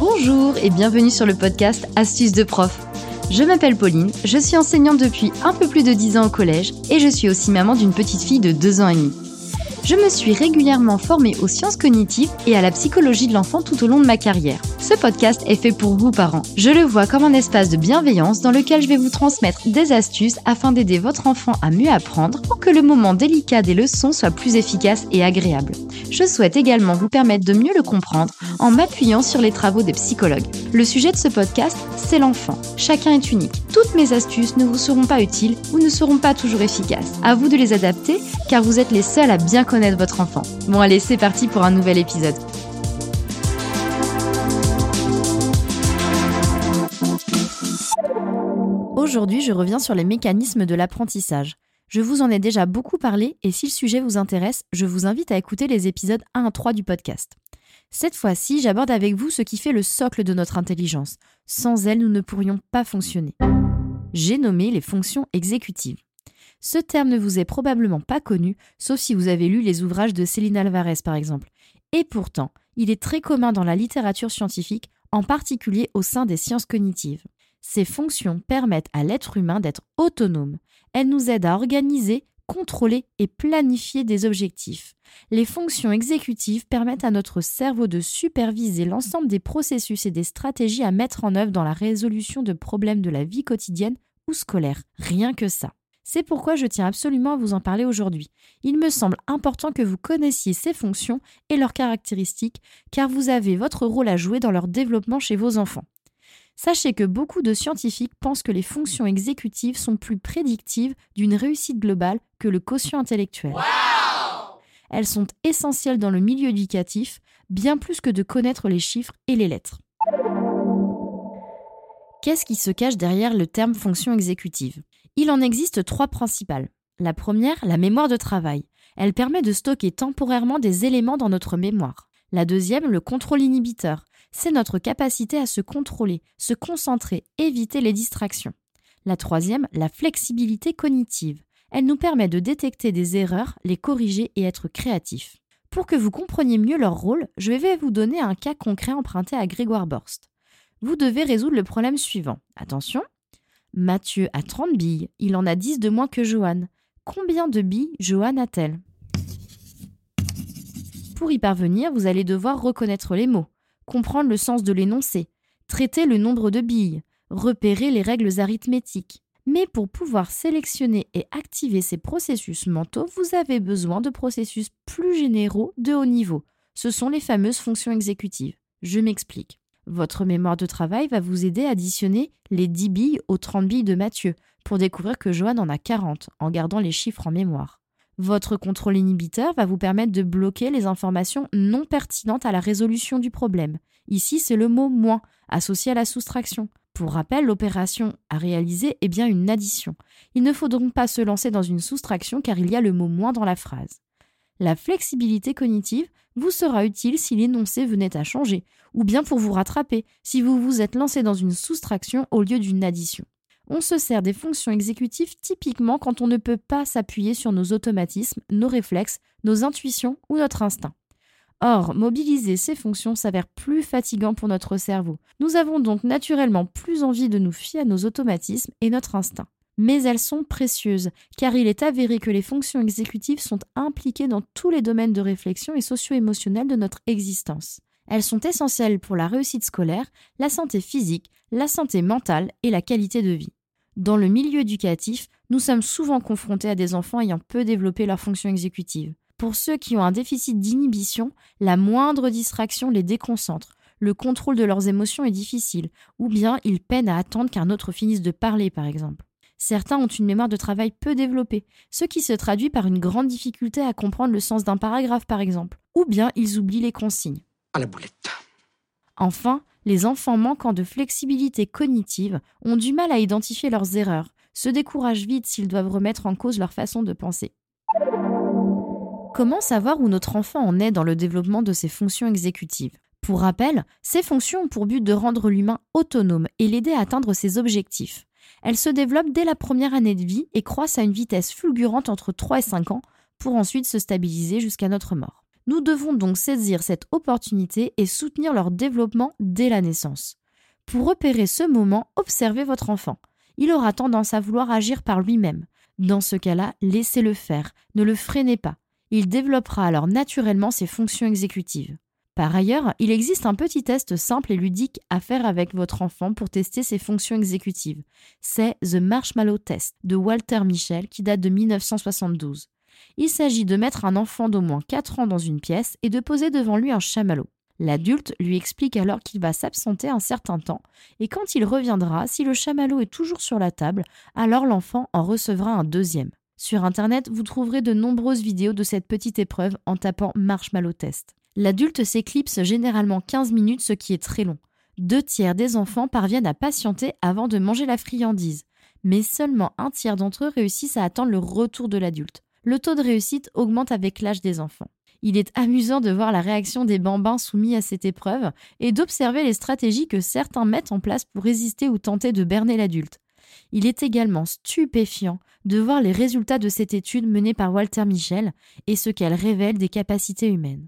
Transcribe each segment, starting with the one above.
Bonjour et bienvenue sur le podcast Astuces de prof. Je m'appelle Pauline, je suis enseignante depuis un peu plus de 10 ans au collège et je suis aussi maman d'une petite fille de 2 ans et demi. Je me suis régulièrement formée aux sciences cognitives et à la psychologie de l'enfant tout au long de ma carrière. Ce podcast est fait pour vous parents. Je le vois comme un espace de bienveillance dans lequel je vais vous transmettre des astuces afin d'aider votre enfant à mieux apprendre pour que le moment délicat des leçons soit plus efficace et agréable. Je souhaite également vous permettre de mieux le comprendre en m'appuyant sur les travaux des psychologues. Le sujet de ce podcast, c'est l'enfant. Chacun est unique. Toutes mes astuces ne vous seront pas utiles ou ne seront pas toujours efficaces. À vous de les adapter car vous êtes les seuls à bien connaître votre enfant. Bon allez, c'est parti pour un nouvel épisode. Aujourd'hui, je reviens sur les mécanismes de l'apprentissage. Je vous en ai déjà beaucoup parlé et si le sujet vous intéresse, je vous invite à écouter les épisodes 1 à 3 du podcast. Cette fois-ci, j'aborde avec vous ce qui fait le socle de notre intelligence. Sans elle, nous ne pourrions pas fonctionner. J'ai nommé les fonctions exécutives. Ce terme ne vous est probablement pas connu, sauf si vous avez lu les ouvrages de Céline Alvarez par exemple. Et pourtant, il est très commun dans la littérature scientifique, en particulier au sein des sciences cognitives. Ces fonctions permettent à l'être humain d'être autonome. Elles nous aident à organiser, contrôler et planifier des objectifs. Les fonctions exécutives permettent à notre cerveau de superviser l'ensemble des processus et des stratégies à mettre en œuvre dans la résolution de problèmes de la vie quotidienne ou scolaire. Rien que ça. C'est pourquoi je tiens absolument à vous en parler aujourd'hui. Il me semble important que vous connaissiez ces fonctions et leurs caractéristiques, car vous avez votre rôle à jouer dans leur développement chez vos enfants. Sachez que beaucoup de scientifiques pensent que les fonctions exécutives sont plus prédictives d'une réussite globale que le quotient intellectuel. Elles sont essentielles dans le milieu éducatif, bien plus que de connaître les chiffres et les lettres. Qu'est-ce qui se cache derrière le terme fonction exécutive? Il en existe trois principales. La première, la mémoire de travail. Elle permet de stocker temporairement des éléments dans notre mémoire. La deuxième, le contrôle inhibiteur. C'est notre capacité à se contrôler, se concentrer, éviter les distractions. La troisième, la flexibilité cognitive. Elle nous permet de détecter des erreurs, les corriger et être créatif. Pour que vous compreniez mieux leur rôle, je vais vous donner un cas concret emprunté à Grégoire Borst. Vous devez résoudre le problème suivant. Attention, Mathieu a 30 billes, il en a 10 de moins que Joanne. Combien de billes Joanne a-t-elle? Pour y parvenir, vous allez devoir reconnaître les mots, comprendre le sens de l'énoncé, traiter le nombre de billes, repérer les règles arithmétiques. Mais pour pouvoir sélectionner et activer ces processus mentaux, vous avez besoin de processus plus généraux de haut niveau. Ce sont les fameuses fonctions exécutives. Je m'explique. Votre mémoire de travail va vous aider à additionner les 10 billes aux 30 billes de Mathieu pour découvrir que Joanne en a 40 en gardant les chiffres en mémoire. Votre contrôle inhibiteur va vous permettre de bloquer les informations non pertinentes à la résolution du problème. Ici, c'est le mot moins associé à la soustraction. Pour rappel, l'opération à réaliser est bien une addition. Il ne faut donc pas se lancer dans une soustraction car il y a le mot moins dans la phrase. La flexibilité cognitive vous sera utile si l'énoncé venait à changer, ou bien pour vous rattraper si vous vous êtes lancé dans une soustraction au lieu d'une addition. On se sert des fonctions exécutives typiquement quand on ne peut pas s'appuyer sur nos automatismes, nos réflexes, nos intuitions ou notre instinct. Or, mobiliser ces fonctions s'avère plus fatigant pour notre cerveau. Nous avons donc naturellement plus envie de nous fier à nos automatismes et notre instinct mais elles sont précieuses, car il est avéré que les fonctions exécutives sont impliquées dans tous les domaines de réflexion et socio-émotionnels de notre existence. Elles sont essentielles pour la réussite scolaire, la santé physique, la santé mentale et la qualité de vie. Dans le milieu éducatif, nous sommes souvent confrontés à des enfants ayant peu développé leurs fonctions exécutives. Pour ceux qui ont un déficit d'inhibition, la moindre distraction les déconcentre, le contrôle de leurs émotions est difficile, ou bien ils peinent à attendre qu'un autre finisse de parler par exemple. Certains ont une mémoire de travail peu développée, ce qui se traduit par une grande difficulté à comprendre le sens d'un paragraphe par exemple, ou bien ils oublient les consignes. À la boulette. Enfin, les enfants manquant de flexibilité cognitive ont du mal à identifier leurs erreurs, se découragent vite s'ils doivent remettre en cause leur façon de penser. Comment savoir où notre enfant en est dans le développement de ses fonctions exécutives? Pour rappel, ces fonctions ont pour but de rendre l'humain autonome et l'aider à atteindre ses objectifs. Elles se développent dès la première année de vie et croissent à une vitesse fulgurante entre 3 et 5 ans pour ensuite se stabiliser jusqu'à notre mort. Nous devons donc saisir cette opportunité et soutenir leur développement dès la naissance. Pour repérer ce moment, observez votre enfant. Il aura tendance à vouloir agir par lui-même. Dans ce cas-là, laissez-le faire, ne le freinez pas. Il développera alors naturellement ses fonctions exécutives. Par ailleurs, il existe un petit test simple et ludique à faire avec votre enfant pour tester ses fonctions exécutives. C'est The Marshmallow Test de Walter Michel qui date de 1972. Il s'agit de mettre un enfant d'au moins 4 ans dans une pièce et de poser devant lui un chamallow. L'adulte lui explique alors qu'il va s'absenter un certain temps, et quand il reviendra, si le chamallow est toujours sur la table, alors l'enfant en recevra un deuxième. Sur Internet, vous trouverez de nombreuses vidéos de cette petite épreuve en tapant Marshmallow Test. L'adulte s'éclipse généralement 15 minutes, ce qui est très long. Deux tiers des enfants parviennent à patienter avant de manger la friandise, mais seulement un tiers d'entre eux réussissent à attendre le retour de l'adulte. Le taux de réussite augmente avec l'âge des enfants. Il est amusant de voir la réaction des bambins soumis à cette épreuve et d'observer les stratégies que certains mettent en place pour résister ou tenter de berner l'adulte. Il est également stupéfiant de voir les résultats de cette étude menée par Walter Michel et ce qu'elle révèle des capacités humaines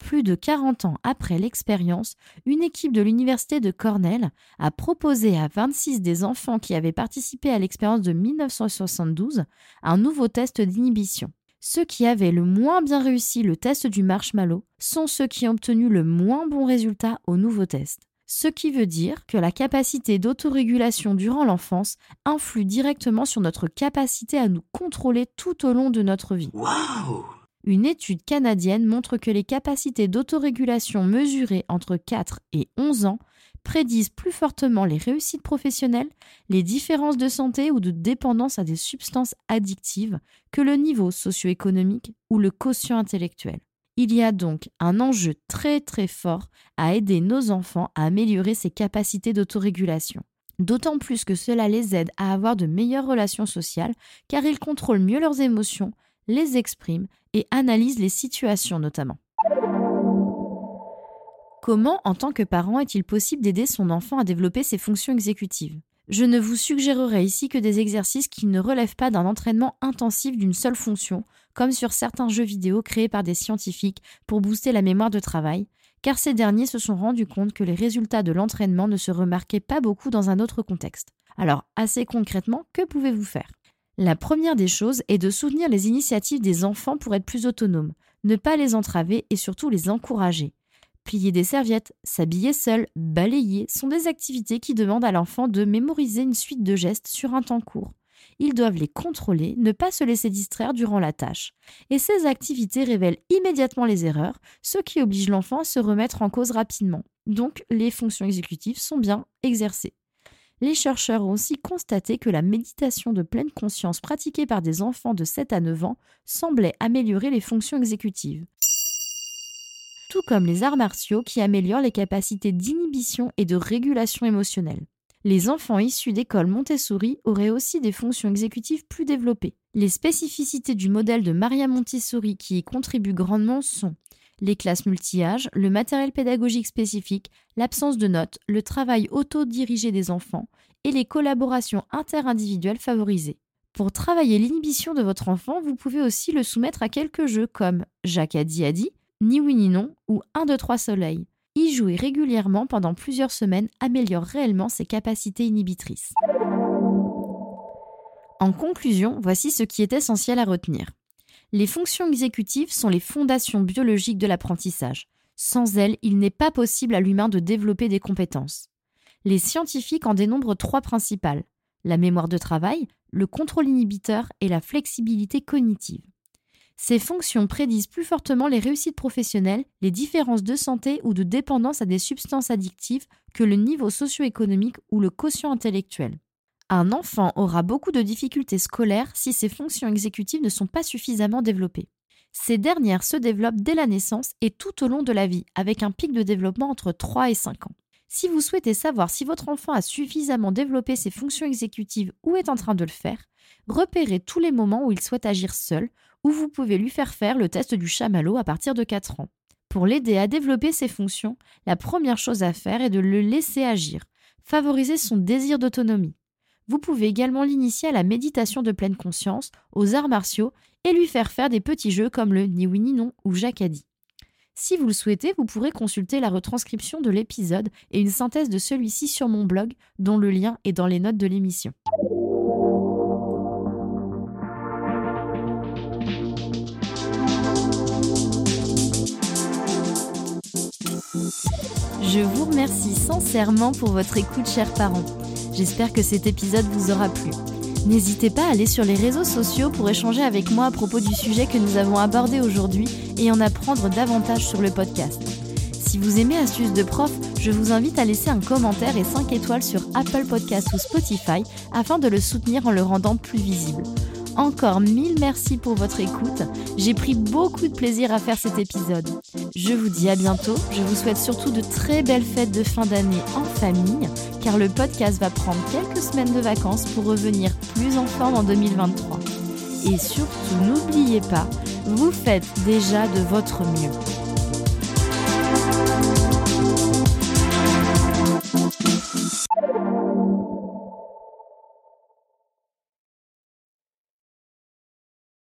plus de 40 ans après l'expérience, une équipe de l'université de Cornell a proposé à 26 des enfants qui avaient participé à l'expérience de 1972 un nouveau test d'inhibition. Ceux qui avaient le moins bien réussi le test du marshmallow sont ceux qui ont obtenu le moins bon résultat au nouveau test. Ce qui veut dire que la capacité d'autorégulation durant l'enfance influe directement sur notre capacité à nous contrôler tout au long de notre vie. Une étude canadienne montre que les capacités d'autorégulation mesurées entre 4 et 11 ans prédisent plus fortement les réussites professionnelles, les différences de santé ou de dépendance à des substances addictives que le niveau socio-économique ou le quotient intellectuel. Il y a donc un enjeu très très fort à aider nos enfants à améliorer ces capacités d'autorégulation. D'autant plus que cela les aide à avoir de meilleures relations sociales car ils contrôlent mieux leurs émotions, les expriment et analyse les situations notamment. Comment, en tant que parent, est-il possible d'aider son enfant à développer ses fonctions exécutives? Je ne vous suggérerai ici que des exercices qui ne relèvent pas d'un entraînement intensif d'une seule fonction, comme sur certains jeux vidéo créés par des scientifiques pour booster la mémoire de travail, car ces derniers se sont rendus compte que les résultats de l'entraînement ne se remarquaient pas beaucoup dans un autre contexte. Alors, assez concrètement, que pouvez-vous faire? La première des choses est de soutenir les initiatives des enfants pour être plus autonomes, ne pas les entraver et surtout les encourager. Plier des serviettes, s'habiller seul, balayer sont des activités qui demandent à l'enfant de mémoriser une suite de gestes sur un temps court. Ils doivent les contrôler, ne pas se laisser distraire durant la tâche. Et ces activités révèlent immédiatement les erreurs, ce qui oblige l'enfant à se remettre en cause rapidement. Donc les fonctions exécutives sont bien exercées les chercheurs ont aussi constaté que la méditation de pleine conscience pratiquée par des enfants de 7 à 9 ans semblait améliorer les fonctions exécutives. Tout comme les arts martiaux qui améliorent les capacités d'inhibition et de régulation émotionnelle. Les enfants issus d'écoles Montessori auraient aussi des fonctions exécutives plus développées. Les spécificités du modèle de Maria Montessori qui y contribuent grandement sont les classes multi-âges, le matériel pédagogique spécifique, l'absence de notes, le travail auto-dirigé des enfants et les collaborations interindividuelles favorisées. Pour travailler l'inhibition de votre enfant, vous pouvez aussi le soumettre à quelques jeux comme Jacques a dit a dit, Ni oui ni non ou 1, 2, 3 soleil. Y jouer régulièrement pendant plusieurs semaines améliore réellement ses capacités inhibitrices. En conclusion, voici ce qui est essentiel à retenir. Les fonctions exécutives sont les fondations biologiques de l'apprentissage. Sans elles, il n'est pas possible à l'humain de développer des compétences. Les scientifiques en dénombrent trois principales la mémoire de travail, le contrôle inhibiteur et la flexibilité cognitive. Ces fonctions prédisent plus fortement les réussites professionnelles, les différences de santé ou de dépendance à des substances addictives que le niveau socio-économique ou le quotient intellectuel. Un enfant aura beaucoup de difficultés scolaires si ses fonctions exécutives ne sont pas suffisamment développées. Ces dernières se développent dès la naissance et tout au long de la vie, avec un pic de développement entre 3 et 5 ans. Si vous souhaitez savoir si votre enfant a suffisamment développé ses fonctions exécutives ou est en train de le faire, repérez tous les moments où il souhaite agir seul ou vous pouvez lui faire faire le test du chamallow à partir de 4 ans. Pour l'aider à développer ses fonctions, la première chose à faire est de le laisser agir, favoriser son désir d'autonomie. Vous pouvez également l'initier à la méditation de pleine conscience, aux arts martiaux et lui faire faire des petits jeux comme le ni oui ou dit. Si vous le souhaitez, vous pourrez consulter la retranscription de l'épisode et une synthèse de celui-ci sur mon blog, dont le lien est dans les notes de l'émission. Je vous remercie sincèrement pour votre écoute, chers parents. J'espère que cet épisode vous aura plu. N'hésitez pas à aller sur les réseaux sociaux pour échanger avec moi à propos du sujet que nous avons abordé aujourd'hui et en apprendre davantage sur le podcast. Si vous aimez Astuces de prof, je vous invite à laisser un commentaire et 5 étoiles sur Apple Podcast ou Spotify afin de le soutenir en le rendant plus visible. Encore mille merci pour votre écoute. J'ai pris beaucoup de plaisir à faire cet épisode. Je vous dis à bientôt. Je vous souhaite surtout de très belles fêtes de fin d'année en famille, car le podcast va prendre quelques semaines de vacances pour revenir plus en forme en 2023. Et surtout, n'oubliez pas, vous faites déjà de votre mieux.